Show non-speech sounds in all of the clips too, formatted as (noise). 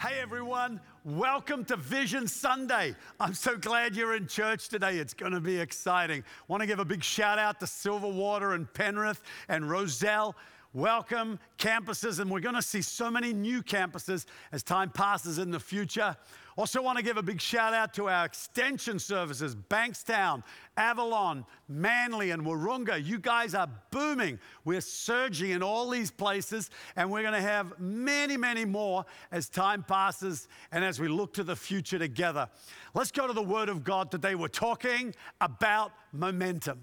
Hey everyone, welcome to Vision Sunday. I'm so glad you're in church today. It's going to be exciting. Want to give a big shout out to Silverwater and Penrith and Rozelle. Welcome campuses, and we're going to see so many new campuses as time passes in the future. Also, want to give a big shout out to our extension services Bankstown, Avalon, Manly, and Wahroonga. You guys are booming. We're surging in all these places, and we're going to have many, many more as time passes and as we look to the future together. Let's go to the Word of God today. We're talking about momentum.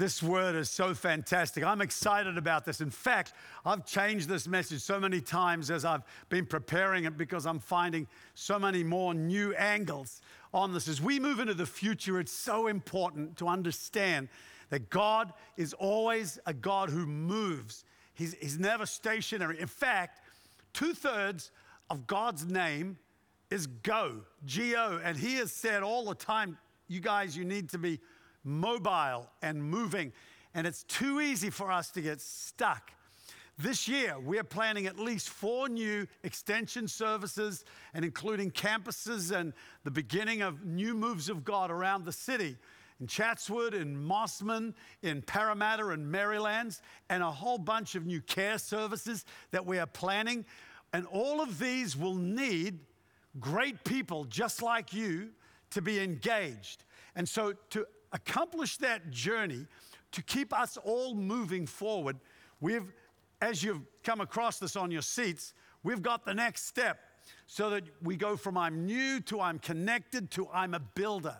This word is so fantastic. I'm excited about this. In fact, I've changed this message so many times as I've been preparing it because I'm finding so many more new angles on this. As we move into the future, it's so important to understand that God is always a God who moves, He's, he's never stationary. In fact, two thirds of God's name is go, G O. And He has said all the time, you guys, you need to be mobile and moving. And it's too easy for us to get stuck. This year, we're planning at least four new extension services and including campuses and the beginning of new moves of God around the city in Chatswood, in Mosman, in Parramatta, and Merrylands, and a whole bunch of new care services that we are planning. And all of these will need great people just like you to be engaged. And so, to accomplish that journey, to keep us all moving forward, we've, as you've come across this on your seats, we've got the next step so that we go from I'm new to I'm connected to I'm a builder.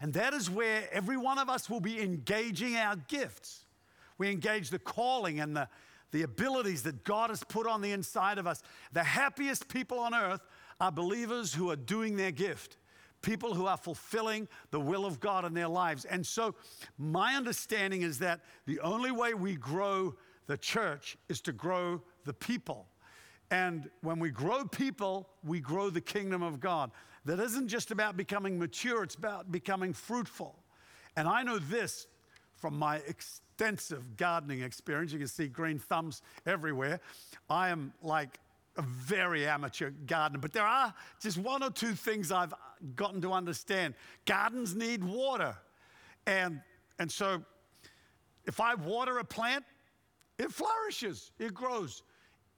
And that is where every one of us will be engaging our gifts. We engage the calling and the, the abilities that God has put on the inside of us. The happiest people on earth are believers who are doing their gift people who are fulfilling the will of God in their lives. And so, my understanding is that the only way we grow the church is to grow the people. And when we grow people, we grow the kingdom of God. That isn't just about becoming mature, it's about becoming fruitful. And I know this from my extensive gardening experience. You can see green thumbs everywhere. I am like a very amateur gardener, but there are just one or two things I've gotten to understand. Gardens need water. And, and so if I water a plant, it flourishes, it grows.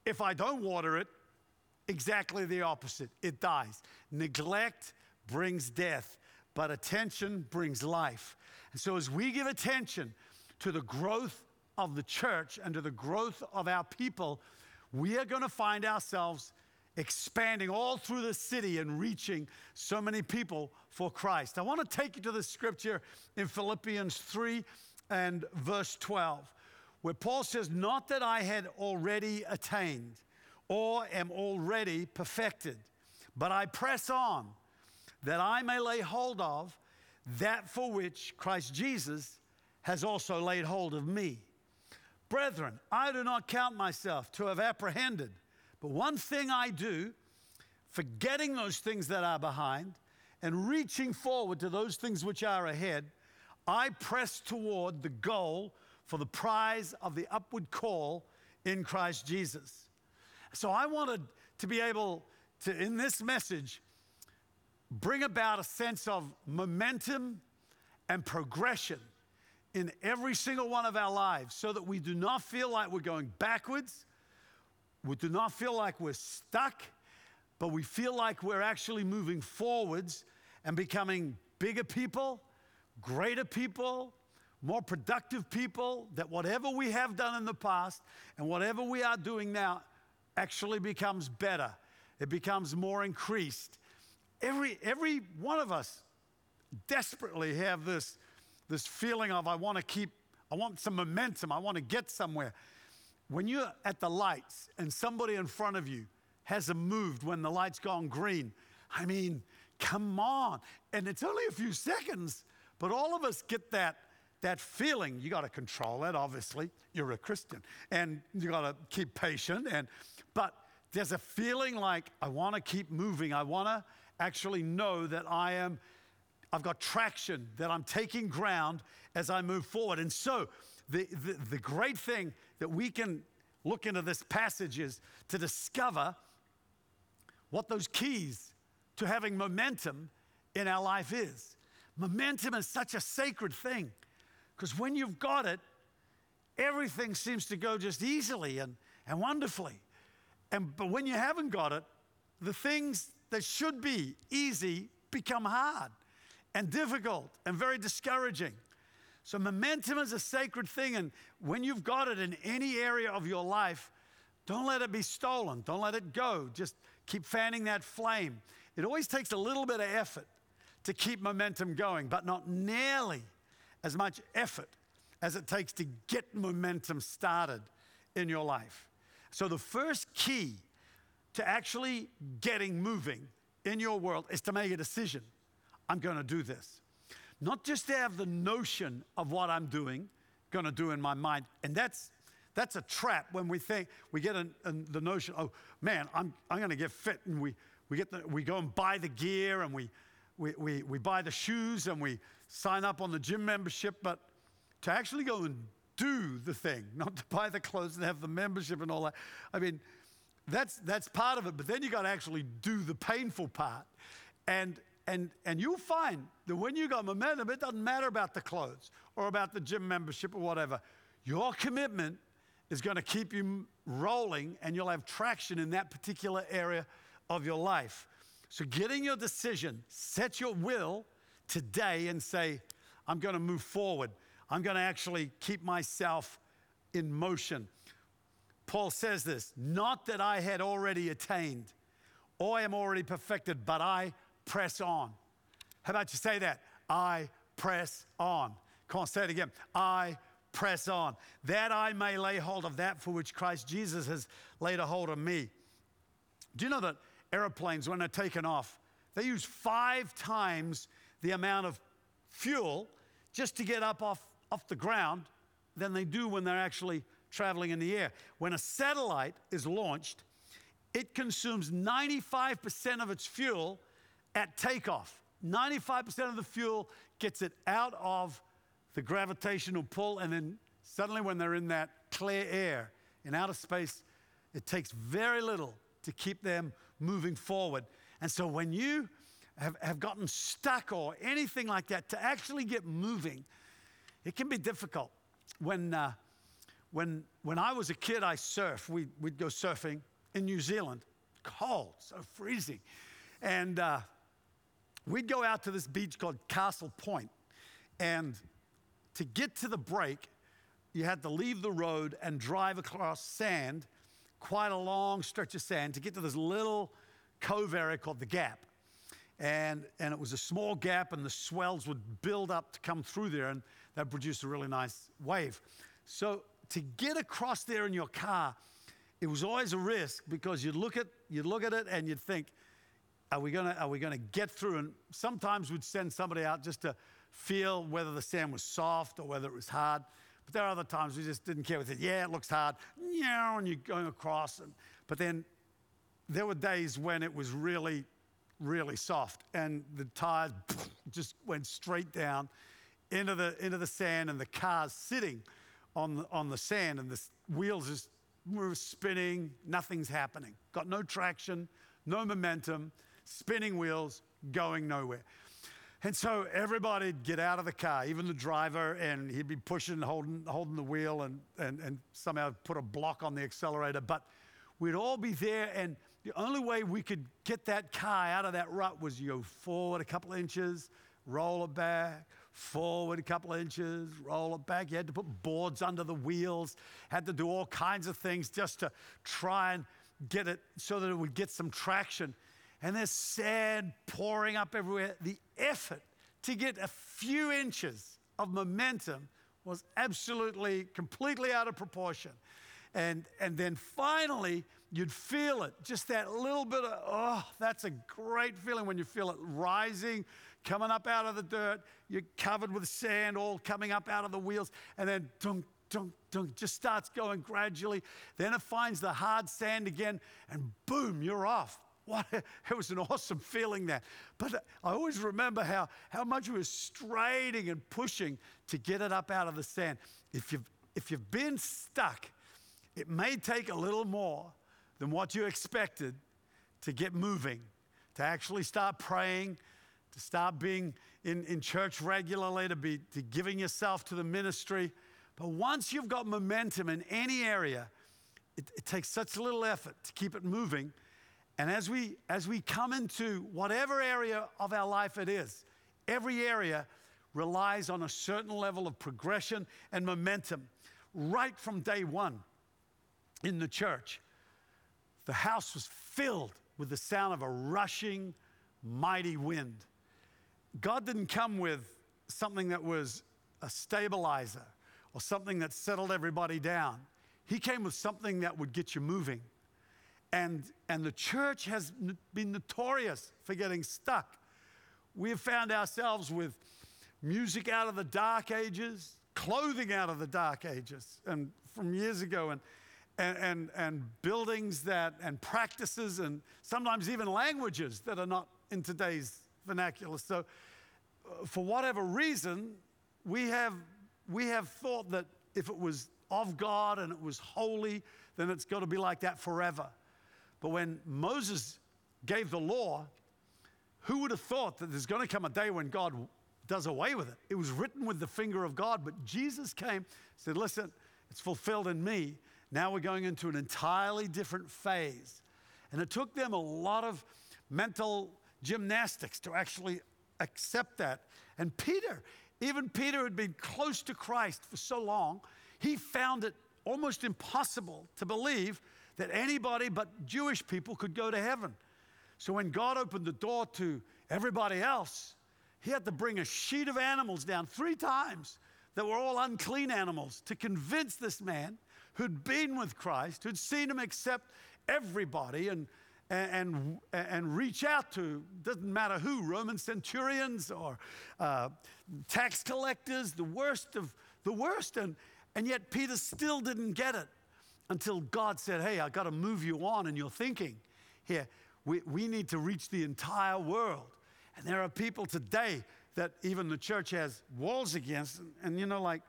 If I don't water it, exactly the opposite it dies. Neglect brings death, but attention brings life. And so as we give attention to the growth of the church and to the growth of our people, we are going to find ourselves expanding all through the city and reaching so many people for Christ. I want to take you to the scripture in Philippians 3 and verse 12, where Paul says, Not that I had already attained or am already perfected, but I press on that I may lay hold of that for which Christ Jesus has also laid hold of me. Brethren, I do not count myself to have apprehended, but one thing I do, forgetting those things that are behind and reaching forward to those things which are ahead, I press toward the goal for the prize of the upward call in Christ Jesus. So I wanted to be able to, in this message, bring about a sense of momentum and progression in every single one of our lives so that we do not feel like we're going backwards, we do not feel like we're stuck, but we feel like we're actually moving forwards and becoming bigger people, greater people, more productive people, that whatever we have done in the past and whatever we are doing now actually becomes better. It becomes more increased. Every, every one of us desperately have this this feeling of I want to keep, I want some momentum, I want to get somewhere. When you're at the lights and somebody in front of you hasn't moved when the light's gone green, I mean, come on. And it's only a few seconds, but all of us get that that feeling you got to control it obviously you're a christian and you got to keep patient and but there's a feeling like i want to keep moving i want to actually know that i am I've got traction, that I'm taking ground as I move forward. And so, the, the, the, great thing that we can look into this passage is to discover what those keys to having momentum in our life is. Momentum is such a sacred thing because when you've got it, everything seems to go just easily and, and wonderfully. And, but when you haven't got it, the things that should be easy become hard and difficult and very discouraging. So, momentum is a sacred thing. And when you've got it in any area of your life, don't let it be stolen. Don't let it go. Just keep fanning that flame. It always takes a little bit of effort to keep momentum going, but not nearly as much effort as it takes to get momentum started in your life. So, the first key to actually getting moving in your world is to make a decision. I'm going to do this. Not just to have the notion of what I'm doing, going to do in my mind. And that's that's a trap when we think we get an, an, the notion, oh man, I'm, I'm going to get fit, and we we get the, we go and buy the gear and we, we we we buy the shoes and we sign up on the gym membership, but to actually go and do the thing, (laughs) not to buy the clothes and have the membership and all that. I mean, that's that's part of it, but then you got to actually do the painful part. And and and you'll find that when you got momentum, it doesn't matter about the clothes or about the gym membership or whatever. Your commitment is going to keep you rolling and you'll have traction in that particular area of your life. So, getting your decision, set your will today and say, I'm going to move forward. I'm going to actually keep myself in motion. Paul says this not that I had already attained or am already perfected, but I press on. How about you say that? I press on. Come on, say it again. I press on, that I may lay hold of that for which Christ Jesus has laid a hold of me. Do you know that airplanes, when they're taken off, they use five times the amount of fuel just to get up off, off the ground than they do when they're actually traveling in the air. When a satellite is launched, it consumes 95% of its fuel at takeoff. 95% of the fuel gets it out of the gravitational pull, and then suddenly, when they're in that clear air in outer space, it takes very little to keep them moving forward. And so, when you have, have gotten stuck or anything like that, to actually get moving, it can be difficult. When, uh, when, when I was a kid, I surfed. We, would go surfing in New Zealand, cold, so freezing. And uh, we'd go out to this beach called Castle And to get to the break, you had to leave the road and drive across sand, quite a long stretch of sand, to get to this little cove area called the Gap. And, and it was a small gap, and the swells would build up to come through there, and that produced a really nice wave. So to get across there in your car, it was always a risk because you'd look at you'd look at it and you'd think, are we gonna are we gonna get through? And sometimes we'd send somebody out just to feel whether the sand was soft or whether it was hard. But there are other times we just didn't care. We said, yeah, it looks hard. Yeah, and you're going across. And, but then there were days when it was really, really soft, and the tires (sniffs) just went straight down into the into the sand, and the car's sitting on the, on the sand, and the wheels just were spinning. Nothing's happening. Got no traction, no momentum, spinning wheels, going nowhere. And so everybody'd get out of the car, even the driver, and he'd be pushing, holding, holding the wheel, and, and, and somehow put a block on the accelerator. But we'd all be there, and the only way we could get that car out of that rut was you go forward a couple of inches, roll it back, forward a couple of inches, roll it back. You had to put boards under the wheels, had to do all kinds of things just to try and get it so that it would get some traction and there's sand pouring up everywhere. The effort to get a few inches of momentum was absolutely, completely out of proportion. And, and then finally, you'd feel it, just that little bit of, oh, that's a great feeling when you feel it rising, coming up out of the dirt. You're covered with sand, all coming up out of the wheels, and then dunk, dunk, dunk, just starts going gradually. Then it finds the hard sand again, and boom, you're off. What, it was an awesome feeling that. But I always remember how, how much we were straining and pushing to get it up out of the sand. If you've, if you've been stuck, it may take a little more than what you expected to get moving, to actually start praying, to start being in, in church regularly, to be to giving yourself to the ministry. But once you've got momentum in any area, it, it takes such a little effort to keep it moving. And as we as we come into whatever area of our life it is, every area relies on a certain level of progression and momentum right from day one in the church. The house was filled with the sound of a rushing, mighty wind. God didn't come with something that was a stabilizer or something that settled everybody down. He came with something that would get you moving. And, and the church has been notorious for getting stuck. We have found ourselves with music out of the dark ages, clothing out of the dark ages, and from years ago, and, and, and, and buildings that, and practices, and sometimes even languages that are not in today's vernacular. So, uh, for whatever reason, we have, we have thought that if it was of God and it was holy, then it's got to be like that forever. But when Moses gave the law, who would have thought that there's going to come a day when God does away with it? It was written with the finger of God, but Jesus came, said, Listen, it's fulfilled in me. Now we're going into an entirely different phase. And it took them a lot of mental gymnastics to actually accept that. And Peter, even Peter had been close to Christ for so long, he found it almost impossible to believe that anybody but Jewish people could go to heaven. So when God opened the door to everybody else, he had to bring a sheet of animals down three times that were all unclean animals to convince this man who'd been with Christ, who'd seen him accept everybody and and, and, reach out to, doesn't matter who, Roman centurions or uh, tax collectors, the worst of the worst. And, and yet Peter still didn't get it until God said, Hey, I got to move you on in your thinking. Here, we, we need to reach the entire world. And there are people today that even the church has walls against. And, and you know, like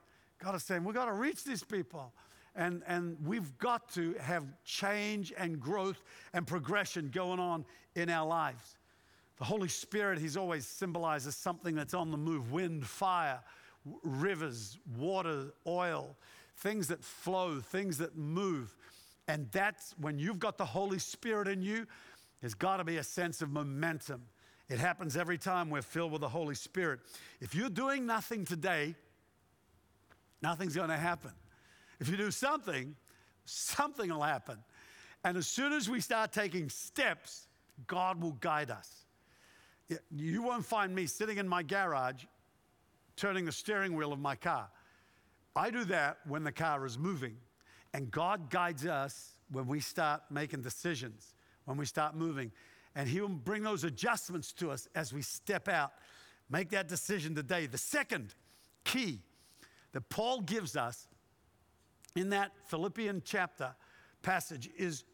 God is saying, we got to reach these people. And, and we've got to have change and growth and progression going on in our lives. The Holy Spirit, He's always symbolizes something that's on the move wind, fire, rivers, water, oil, things that flow, things that move. And that's when you've got the Holy Spirit in you, there's got to be a sense of momentum. It happens every time we're filled with the Holy Spirit. If you're doing nothing today, nothing's going to happen. If you do something, something will happen. And as soon as we start taking steps, God will guide us. You won't find me sitting in my garage turning the steering wheel of my car. I do that when the car is moving. And God guides us when we start making decisions, when we start moving. And He will bring those adjustments to us as we step out. Make that decision today. The second key that Paul gives us in that Philippian chapter passage is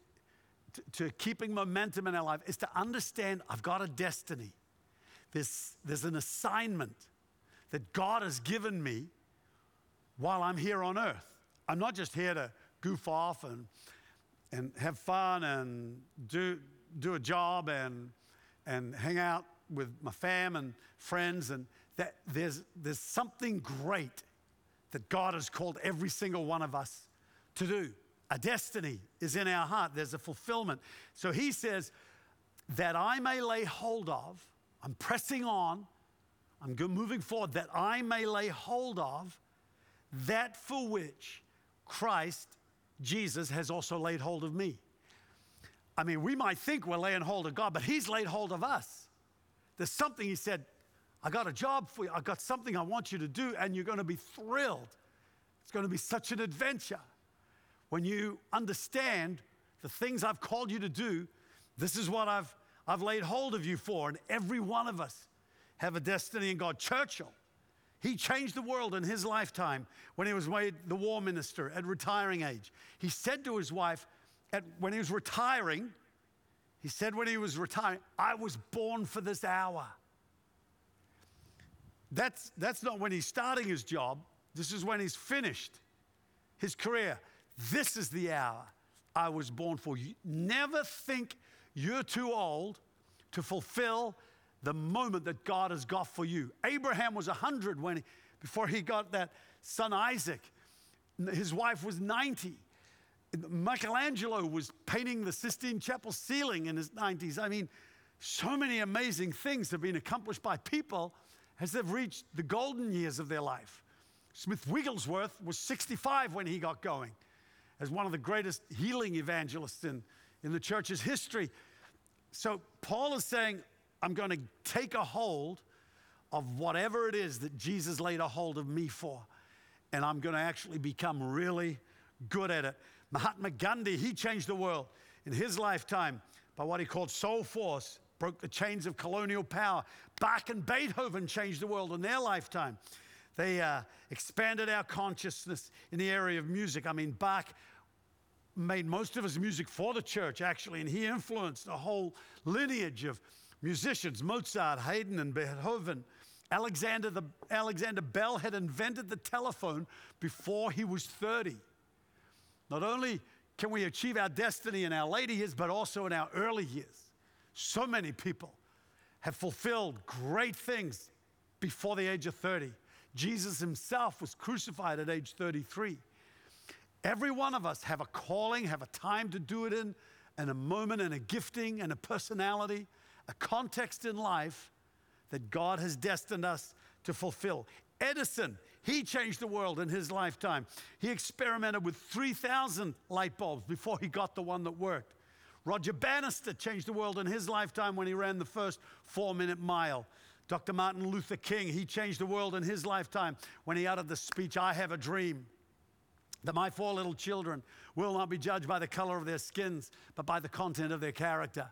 to, to keeping momentum in our life is to understand I've got a destiny. There's, there's an assignment that God has given me while I'm here on earth. I'm not just here to goof off and, and have fun and do, do a job and, and hang out with my fam and friends. And that there's, there's something great that God has called every single one of us to do. A destiny is in our heart, there's a fulfillment. So he says, that I may lay hold of, I'm pressing on, I'm moving forward, that I may lay hold of that for which Christ, Jesus, has also laid hold of me. I mean, we might think we're laying hold of God, but He's laid hold of us. There's something He said, I got a job for you. I got something I want you to do, and you're going to be thrilled. It's going to be such an adventure. When you understand the things I've called you to do, this is what I've, I've laid hold of you for. And every one of us have a destiny in God. Churchill, he changed the world in his lifetime when he was made the war minister at retiring age. He said to his wife, at, when he was retiring, he said when he was retiring, I was born for this hour. That's, that's not when he's starting his job. This is when he's finished his career. This is the hour I was born for. You never think you're too old to fulfill the moment that God has got for you. Abraham was 100 when before he got that son Isaac. His wife was 90. Michelangelo was painting the Sistine Chapel ceiling in his 90s. I mean, so many amazing things have been accomplished by people as they've reached the golden years of their life. Smith Wigglesworth was 65 when he got going as one of the greatest healing evangelists in, in the church's history. So Paul is saying, I'm going to take a hold of whatever it is that Jesus laid a hold of me for, and I'm going to actually become really good at it. Mahatma Gandhi, he changed the world in his lifetime by what he called soul force, broke the chains of colonial power. Bach and Beethoven changed the world in their lifetime. They uh, expanded our consciousness in the area of music. I mean, Bach made most of his music for the church, actually, and he influenced a whole lineage of musicians Mozart, Haydn, and Beethoven. Alexander, the, Alexander Bell had invented the telephone before he was 30. Not only can we achieve our destiny in our later years, but also in our early years. So many people have fulfilled great things before the age of 30. Jesus himself was crucified at age 33. Every one of us have a calling, have a time to do it in, and a moment and a gifting and a personality, a context in life that God has destined us to fulfill. Edison, he changed the world in his lifetime. He experimented with 3,000 light bulbs before he got the one that worked. Roger Bannister changed the world in his lifetime when he ran the first four minute mile. Dr. Martin Luther King, he changed the world in his lifetime when he uttered the speech, I have a dream. That my four little children will not be judged by the color of their skins, but by the content of their character.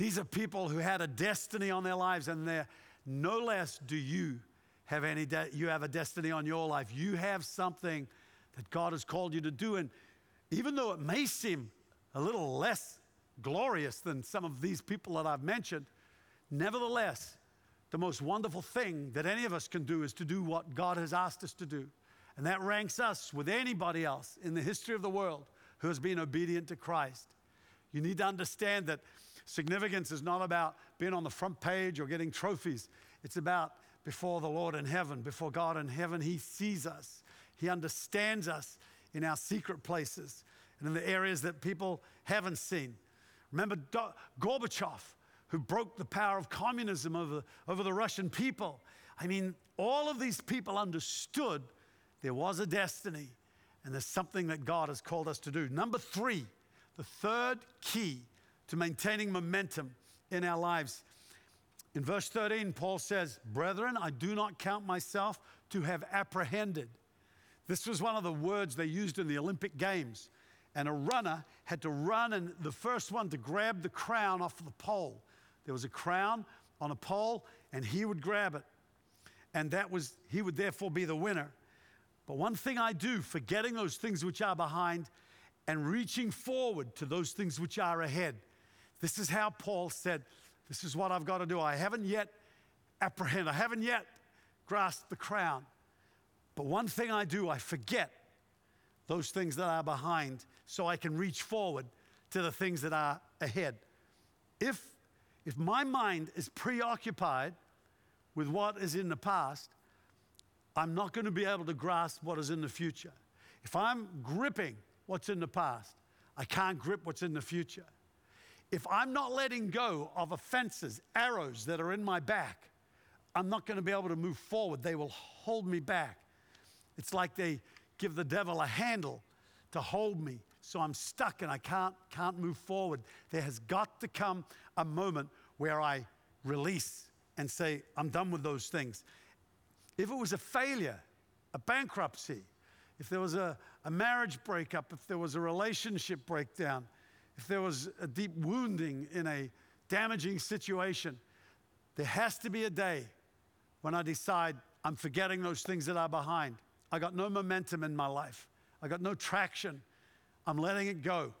These are people who had a destiny on their lives, and they're no less do you have any de- you have a destiny on your life. You have something that God has called you to do. And even though it may seem a little less glorious than some of these people that I've mentioned, nevertheless, the most wonderful thing that any of us can do is to do what God has asked us to do. And that ranks us with anybody else in the history of the world who has been obedient to Christ. You need to understand that significance is not about being on the front page or getting trophies. It's about before the Lord in heaven, before God in heaven. He sees us, He understands us in our secret places and in the areas that people haven't seen. Remember Gorbachev, who broke the power of communism over, over the Russian people. I mean, all of these people understood there was a destiny and there's something that God has called us to do. Number three, the third key to maintaining momentum in our lives in verse 13, Paul says, Brethren, I do not count myself to have apprehended. This was one of the words they used in the Olympic Games. And a runner had to run, and the first one to grab the crown off the pole. There was a crown on a pole, and he would grab it. And that was, he would therefore be the winner. But one thing I do, forgetting those things which are behind and reaching forward to those things which are ahead. This is how Paul said, this is what I've got to do. I haven't yet apprehended, I haven't yet grasped the crown. But one thing I do, I forget those things that are behind so I can reach forward to the things that are ahead. If, if my mind is preoccupied with what is in the past, I'm not going to be able to grasp what is in the future. If I'm gripping what's in the past, I can't grip what's in the future if I'm not letting go of offenses, arrows that are in my back, I'm not going to be able to move forward. They will hold me back. It's like they give the devil a handle to hold me. So I'm stuck and I can't, can't move forward. There has got to come a moment where I release and say, I'm done with those things. If it was a failure, a bankruptcy, if there was a, a marriage breakup, if there was a relationship breakdown, if there was a deep wounding in a damaging situation, there has to be a day when I decide I'm forgetting those things that are behind. I got no momentum in my life, I got no traction. I'm letting it go.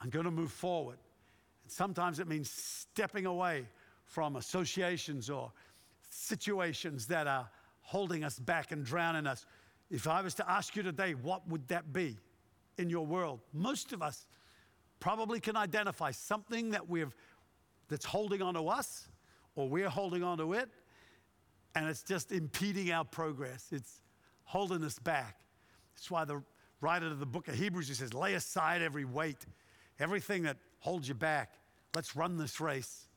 I'm going to move forward. And sometimes it means stepping away from associations or situations that are holding us back and drowning us. If I was to ask you today, what would that be in your world? Most of us probably can identify something that we've that's holding on to us or we're holding on to it and it's just impeding our progress. It's holding us back. That's why the writer of the book of Hebrews he says, lay aside every weight, everything that holds you back. Let's run this race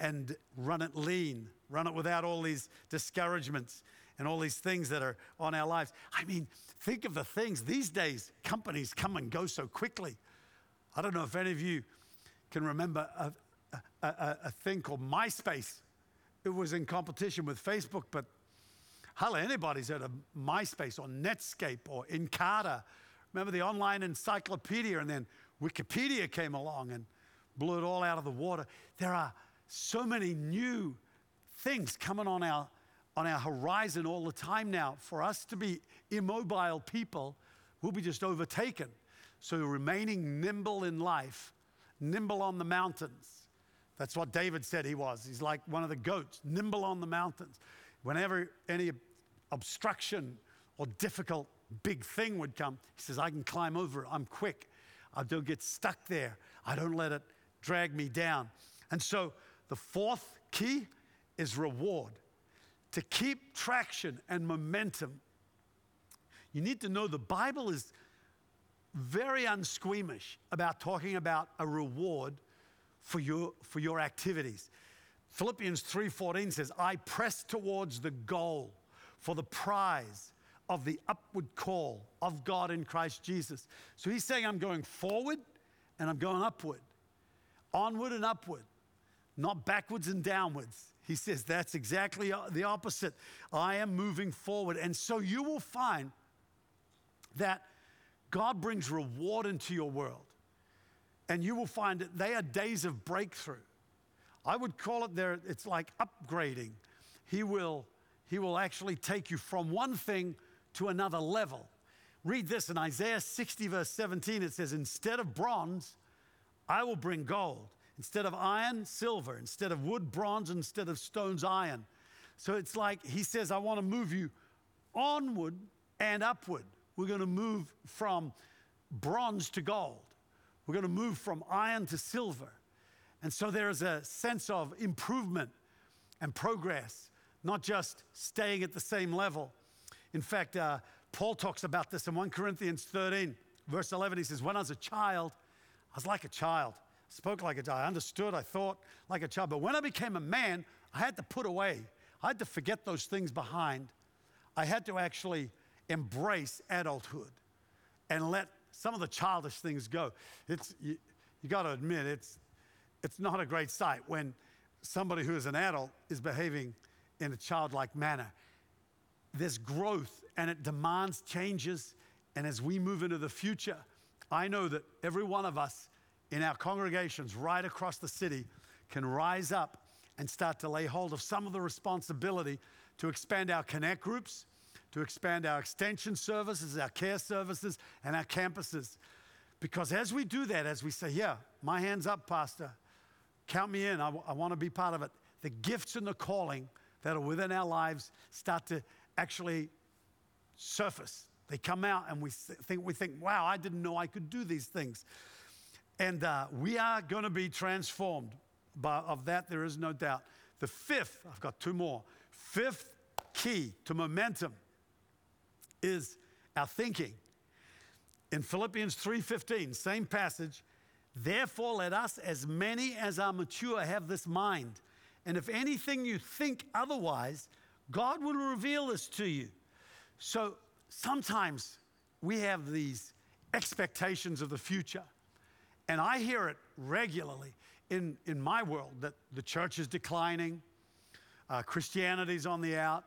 and run it lean, run it without all these discouragements and all these things that are on our lives. I mean, think of the things these days, companies come and go so quickly. I don't know if any of you can remember a, a, a, a thing called MySpace. It was in competition with Facebook, but hardly anybody's at a MySpace or Netscape or Encarta. Remember the online encyclopedia, and then Wikipedia came along and blew it all out of the water. There are so many new things coming on our, on our horizon all the time now. For us to be immobile people, we'll be just overtaken. So remaining nimble in life, nimble on the mountains. That's what David said he was. He's like one of the goats, nimble on the mountains. Whenever any obstruction or difficult big thing would come, he says, I can climb over it. I'm quick. I don't get stuck there. I don't let it drag me down. And so the fourth key is reward. To keep traction and momentum, you need to know the Bible is very unsqueamish about talking about a reward for your, for your activities. Philippians 3:14 says, "I press towards the goal for the prize of the upward call of God in Christ Jesus." So he's saying I'm going forward and I'm going upward. Onward and upward not backwards and downwards. He says that's exactly the opposite. I am moving forward. And so you will find that God brings reward into your world. And you will find that they are days of breakthrough. I would call it there, it's like upgrading. He will, he will actually take you from one thing to another level. Read this in Isaiah 60, verse 17. It says, Instead of bronze, I will bring gold. Instead of iron, silver. Instead of wood, bronze. Instead of stones, iron. So it's like he says, I want to move you onward and upward. We're going to move from bronze to gold. We're going to move from iron to silver. And so there is a sense of improvement and progress, not just staying at the same level. In fact, uh, Paul talks about this in 1 Corinthians 13, verse 11. He says, When I was a child, I was like a child spoke like a child. I understood, I thought like a child. But when I became a man, I had to put away, I had to forget those things behind. I had to actually embrace adulthood and let some of the childish things go. It's, you, you got to admit, it's, it's not a great sight when somebody who is an adult is behaving in a childlike manner. There's growth and it demands changes. And as we move into the future, I know that every one of us in our congregations right across the city can rise up and start to lay hold of some of the responsibility to expand our connect groups, to expand our extension services, our care services, and our campuses. Because as we do that, as we say, Yeah, my hand's up, Pastor, count me in, I, w- I want to be part of it, the gifts and the calling that are within our lives start to actually surface. They come out, and we think, we think, Wow, I didn't know I could do these things. And uh, we are going to be transformed. Of that, there is no doubt. The fifth, I've got two more. Fifth key to momentum is our thinking. In Philippians 3:15, same passage, therefore let us as many as are mature have this mind. And if anything you think otherwise, God will reveal this to you. So sometimes we have these expectations of the future. And I hear it regularly in, in my world that the church is declining, uh, Christianity's on the out,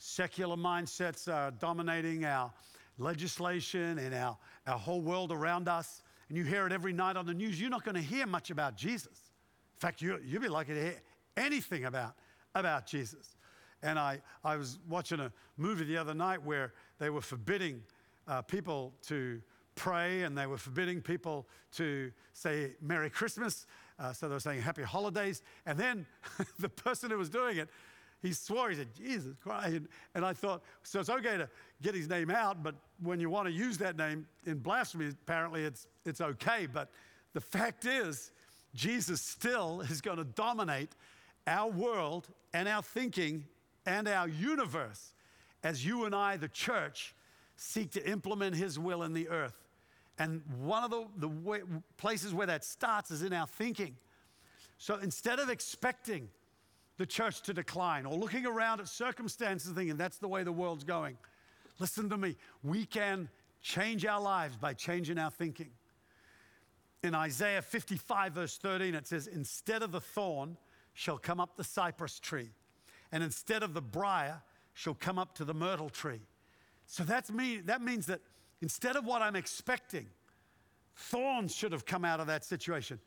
secular mindsets are dominating our legislation and our, our whole world around us. And you hear it every night on the news. You're not going to hear much about Jesus. In fact, you, you'll be lucky to hear anything about, about Jesus. And I, I was watching a movie the other night where they were forbidding uh, people to pray and they were forbidding people to say Merry Christmas. Uh, so they were saying Happy Holidays. And then (laughs) the person who was doing it, he swore, he said, Jesus Christ. And, and I thought, so it's okay to get his name out, but when you want to use that name in blasphemy, apparently it's, it's okay. But the fact is, Jesus still is going to dominate our world and our thinking and our universe as you and I, the church, seek to implement His will in the earth. And one of the, the way, places where that starts is in our thinking. So instead of expecting the church to decline or looking around at circumstances thinking that's the way the world's going, listen to me. We can change our lives by changing our thinking. In Isaiah 55, verse 13, it says, Instead of the thorn shall come up the cypress tree, and instead of the briar shall come up to the myrtle tree. So that's me, that means that instead of what I'm expecting, thorns should have come out of that situation.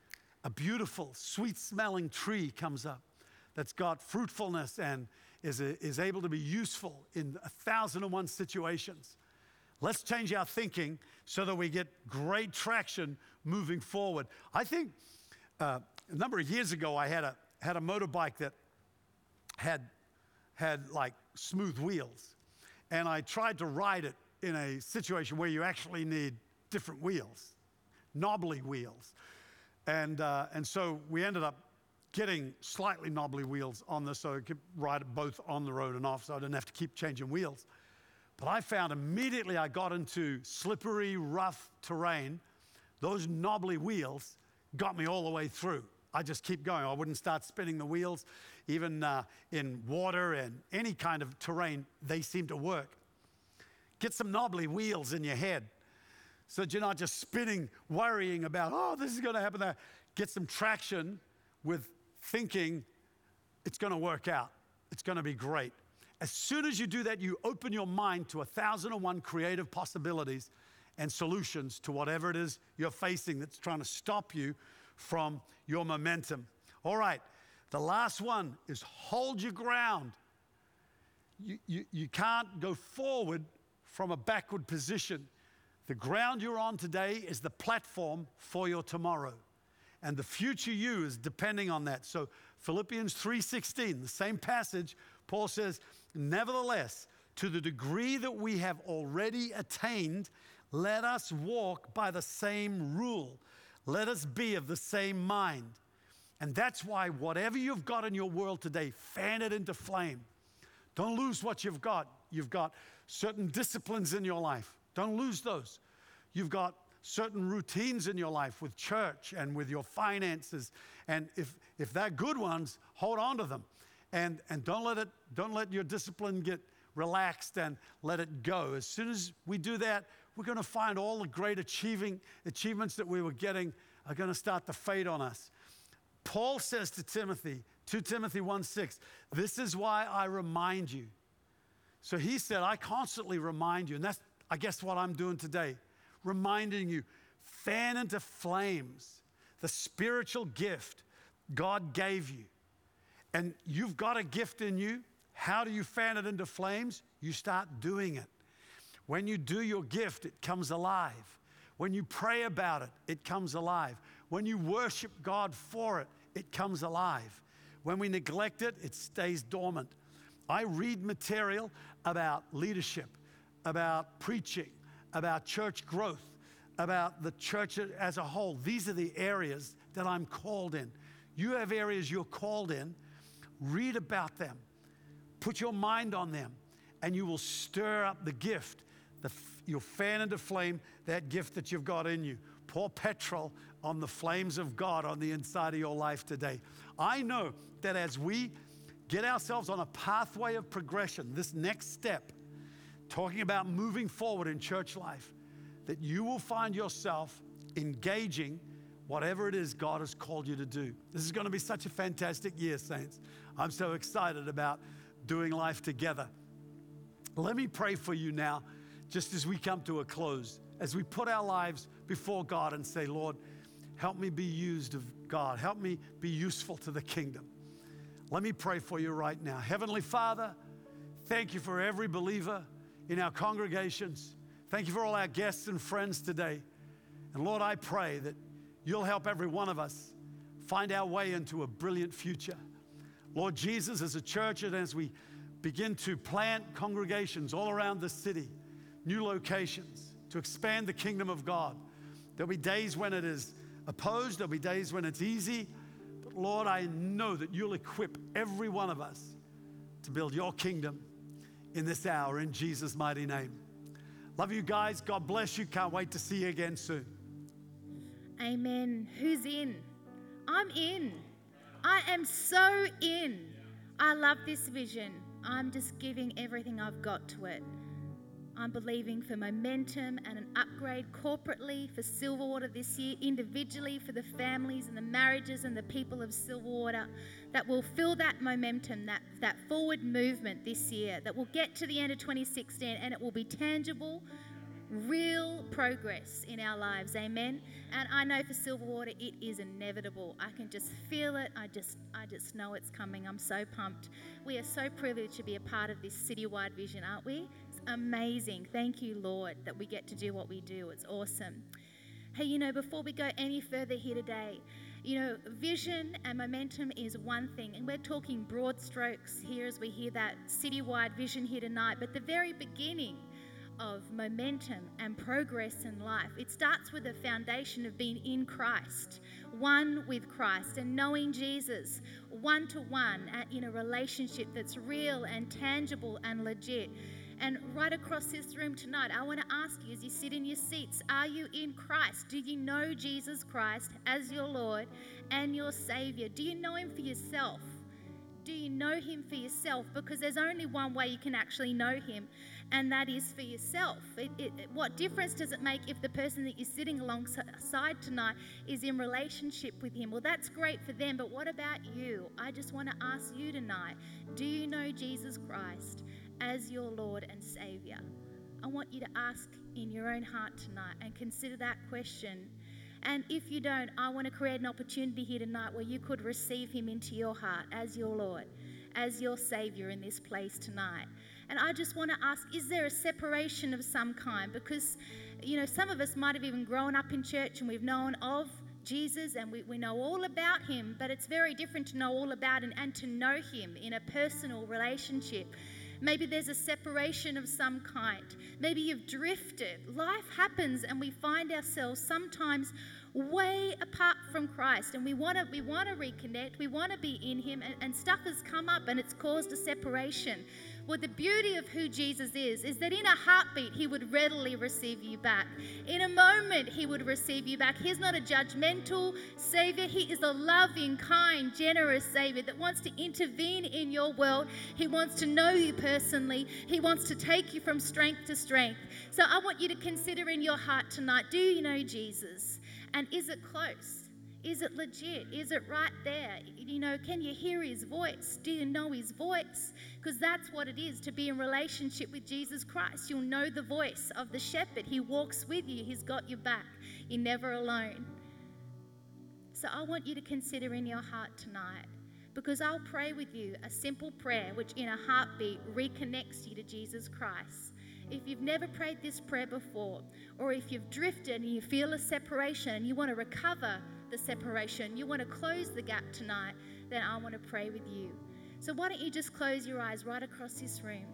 A beautiful, sweet smelling tree comes up that's got fruitfulness and is, is able to be useful in a thousand and one situations. Let's change our thinking so that we get great traction moving forward. I think uh, a number of years ago, I had a, had a motorbike that had, had like smooth wheels. And I tried to ride it in a situation where you actually need different wheels, knobbly wheels. And, uh, and so we ended up getting slightly knobbly wheels on this so I could ride both on the road and off so I didn't have to keep changing wheels. But I found immediately I got into slippery, rough terrain, those knobbly wheels got me all the way through. I just keep going. I wouldn't start spinning the wheels. Even uh, in water and any kind of terrain, they seem to work. Get some knobbly wheels in your head so that you're not just spinning, worrying about, oh, this is going to happen there. Get some traction with thinking it's going to work out, it's going to be great. As soon as you do that, you open your mind to a thousand and one creative possibilities and solutions to whatever it is you're facing that's trying to stop you from your momentum. All right, the last one is hold your ground. You, you, you can't go forward from a backward position. The ground you're on today is the platform for your tomorrow. And the future you is depending on that. So Philippians 3:16, the same passage, Paul says, "Nevertheless, to the degree that we have already attained, let us walk by the same rule. Let us be of the same mind. And that's why, whatever you've got in your world today, fan it into flame. Don't lose what you've got. You've got certain disciplines in your life, don't lose those. You've got certain routines in your life with church and with your finances. And if, if they're good ones, hold on to them. And, and don't, let it, don't let your discipline get relaxed and let it go. As soon as we do that, we're going to find all the great achieving achievements that we were getting are going to start to fade on us. Paul says to Timothy, 2 Timothy 1 6, this is why I remind you. So he said, I constantly remind you, and that's, I guess, what I'm doing today, reminding you, fan into flames the spiritual gift God gave you. And you've got a gift in you. How do you fan it into flames? You start doing it. When you do your gift, it comes alive. When you pray about it, it comes alive. When you worship God for it, it comes alive. When we neglect it, it stays dormant. I read material about leadership, about preaching, about church growth, about the church as a whole. These are the areas that I'm called in. You have areas you're called in. Read about them, put your mind on them, and you will stir up the gift the, you'll fan into flame that gift that you've got in you. Pour petrol on the flames of God on the inside of your life today. I know that as we get ourselves on a pathway of progression, this next step, talking about moving forward in church life, that you will find yourself engaging whatever it is God has called you to do. This is going to be such a fantastic year, Saints. I'm so excited about doing life together. Let me pray for you now just as we come to a close, as we put our lives before God and say, Lord, help me be used of God, help me be useful to the kingdom. Let me pray for you right now. Heavenly Father, thank you for every believer in our congregations. Thank you for all our guests and friends today. And Lord, I pray that you'll help every one of us find our way into a brilliant future. Lord Jesus, as a church and as we begin to plant congregations all around the city, new locations to expand the kingdom of God. There'll be days when it is opposed, there'll be days when it's easy. But Lord, I know that you'll equip every one of us to build your kingdom in this hour in Jesus' mighty name. Love you guys. God bless you. Can't wait to see you again soon. Amen. Who's in? I'm in. I am so in. I love this vision. I'm just giving everything I've got to it. I'm believing for momentum and an upgrade corporately for Silverwater this year, individually for the families and the marriages and the people of Silverwater that will fill that momentum, that, that forward movement this year, that will get to the end of 2016 and it will be tangible, real progress in our lives. Amen. And I know for Silverwater it is inevitable. I can just feel it. I just I just know it's coming. I'm so pumped. We are so privileged to be a part of this citywide vision, aren't we? Amazing. Thank you, Lord, that we get to do what we do. It's awesome. Hey, you know, before we go any further here today, you know, vision and momentum is one thing, and we're talking broad strokes here as we hear that citywide vision here tonight. But the very beginning of momentum and progress in life, it starts with a foundation of being in Christ, one with Christ, and knowing Jesus one to one in a relationship that's real and tangible and legit. And right across this room tonight, I want to ask you as you sit in your seats are you in Christ? Do you know Jesus Christ as your Lord and your Savior? Do you know Him for yourself? Do you know Him for yourself? Because there's only one way you can actually know Him, and that is for yourself. It, it, what difference does it make if the person that you're sitting alongside tonight is in relationship with Him? Well, that's great for them, but what about you? I just want to ask you tonight do you know Jesus Christ? As your Lord and Savior? I want you to ask in your own heart tonight and consider that question. And if you don't, I want to create an opportunity here tonight where you could receive Him into your heart as your Lord, as your Savior in this place tonight. And I just want to ask is there a separation of some kind? Because, you know, some of us might have even grown up in church and we've known of Jesus and we, we know all about him, but it's very different to know all about and, and to know him in a personal relationship. Maybe there's a separation of some kind. Maybe you've drifted. Life happens and we find ourselves sometimes way apart from Christ and we want to we want to reconnect. We want to be in him and, and stuff has come up and it's caused a separation. Well, the beauty of who Jesus is is that in a heartbeat, he would readily receive you back. In a moment, he would receive you back. He's not a judgmental Savior, he is a loving, kind, generous Savior that wants to intervene in your world. He wants to know you personally, he wants to take you from strength to strength. So I want you to consider in your heart tonight do you know Jesus? And is it close? Is it legit? Is it right there? You know, can you hear his voice? Do you know his voice? Because that's what it is to be in relationship with Jesus Christ. You'll know the voice of the shepherd. He walks with you, he's got your back. You're never alone. So I want you to consider in your heart tonight because I'll pray with you a simple prayer which in a heartbeat reconnects you to Jesus Christ. If you've never prayed this prayer before, or if you've drifted and you feel a separation and you want to recover the separation, you want to close the gap tonight, then I want to pray with you. So why don't you just close your eyes right across this room?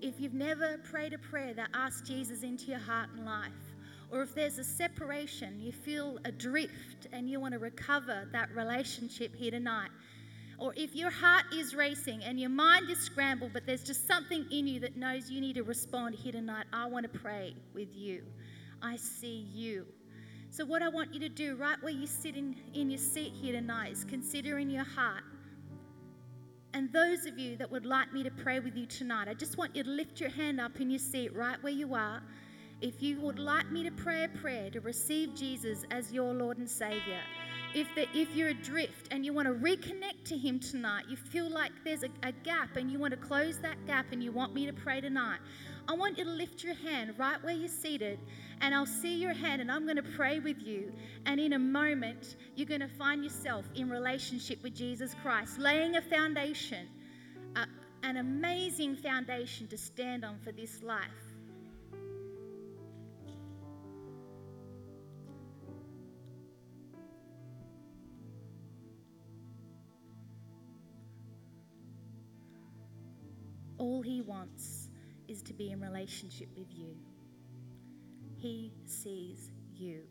If you've never prayed a prayer that asks Jesus into your heart and life, or if there's a separation, you feel adrift and you want to recover that relationship here tonight, or if your heart is racing and your mind is scrambled, but there's just something in you that knows you need to respond here tonight, I want to pray with you. I see you. So, what I want you to do right where you sit in, in your seat here tonight is consider in your heart. And those of you that would like me to pray with you tonight, I just want you to lift your hand up in your seat right where you are. If you would like me to pray a prayer to receive Jesus as your Lord and Savior, if, the, if you're adrift and you want to reconnect to Him tonight, you feel like there's a, a gap and you want to close that gap and you want me to pray tonight, I want you to lift your hand right where you're seated, and I'll see your hand, and I'm going to pray with you. And in a moment, you're going to find yourself in relationship with Jesus Christ, laying a foundation, an amazing foundation to stand on for this life. All he wants is to be in relationship with you. He sees you.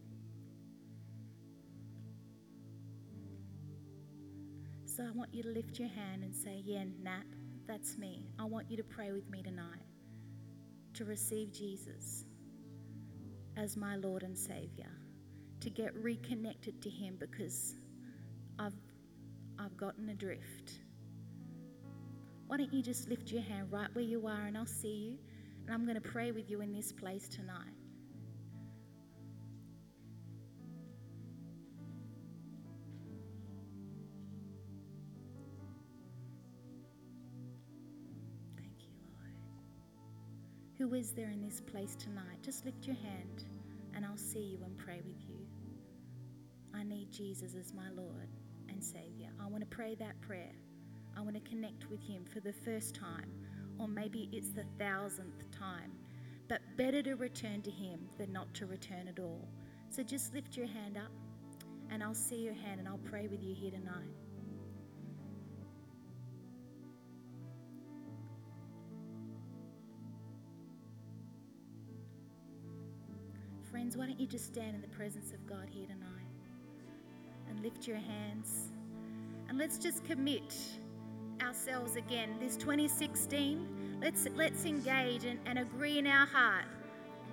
So I want you to lift your hand and say, Yeah, Nat, that's me. I want you to pray with me tonight to receive Jesus as my Lord and Savior, to get reconnected to Him because I've, I've gotten adrift. Why don't you just lift your hand right where you are and I'll see you? And I'm going to pray with you in this place tonight. Thank you, Lord. Who is there in this place tonight? Just lift your hand and I'll see you and pray with you. I need Jesus as my Lord and Savior. I want to pray that prayer. I want to connect with Him for the first time, or maybe it's the thousandth time. But better to return to Him than not to return at all. So just lift your hand up, and I'll see your hand and I'll pray with you here tonight. Friends, why don't you just stand in the presence of God here tonight and lift your hands and let's just commit ourselves again. This 2016, let's let's engage and, and agree in our heart.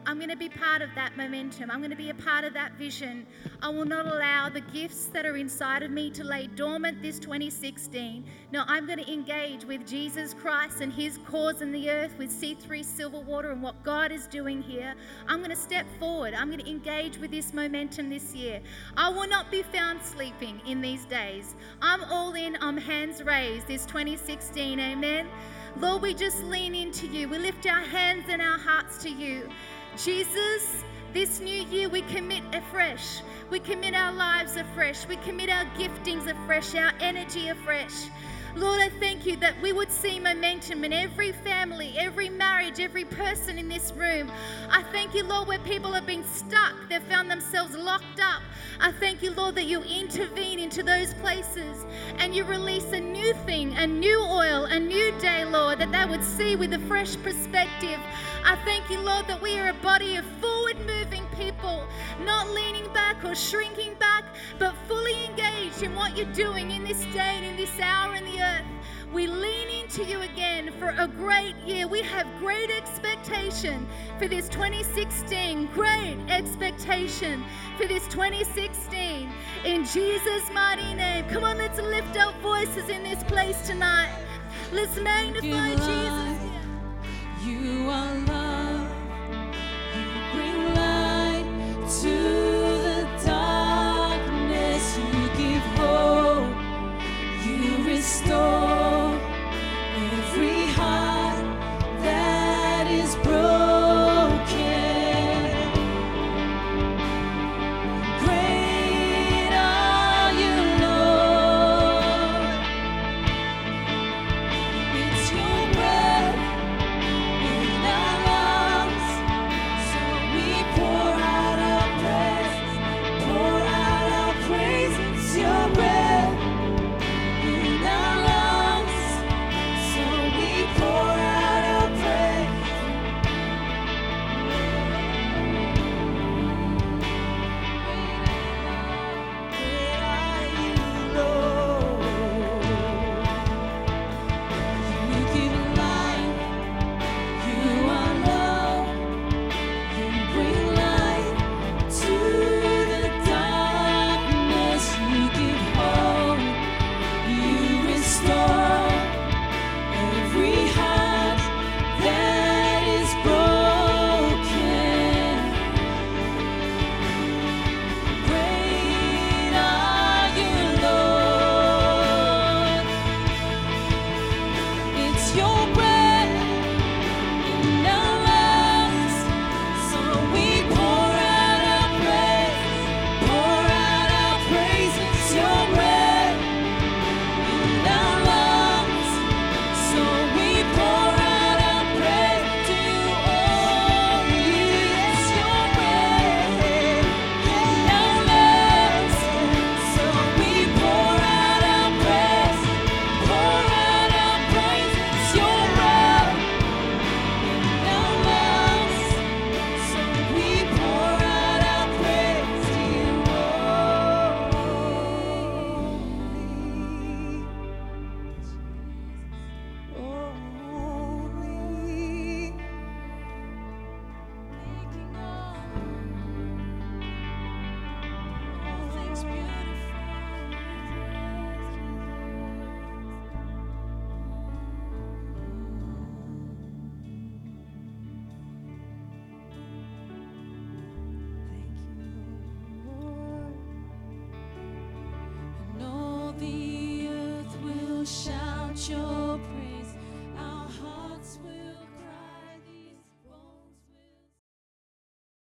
I'm going to be part of that momentum. I'm going to be a part of that vision. I will not allow the gifts that are inside of me to lay dormant this 2016. No, I'm going to engage with Jesus Christ and his cause in the earth with C3 Silverwater and what God is doing here. I'm going to step forward. I'm going to engage with this momentum this year. I will not be found sleeping in these days. I'm all in, I'm hands raised this 2016. Amen. Lord, we just lean into you. We lift our hands and our hearts to you. Jesus, this new year we commit afresh. We commit our lives afresh. We commit our giftings afresh, our energy afresh. Lord, I thank you that we would see momentum in every family, every marriage, every person in this room. I thank you, Lord, where people have been stuck, they've found themselves locked up. I thank you, Lord, that you intervene into those places and you release a new thing, a new oil, a new day, Lord, that they would see with a fresh perspective. I thank you, Lord, that we are a body of forward moving people, not leaning back or shrinking back, but fully engaged in what you're doing in this day and in this hour in the earth. We lean into you again for a great year. We have great expectation for this 2016. Great expectation for this 2016. In Jesus' mighty name. Come on, let's lift up voices in this place tonight. Let's magnify Jesus. You are love. You bring light to restore.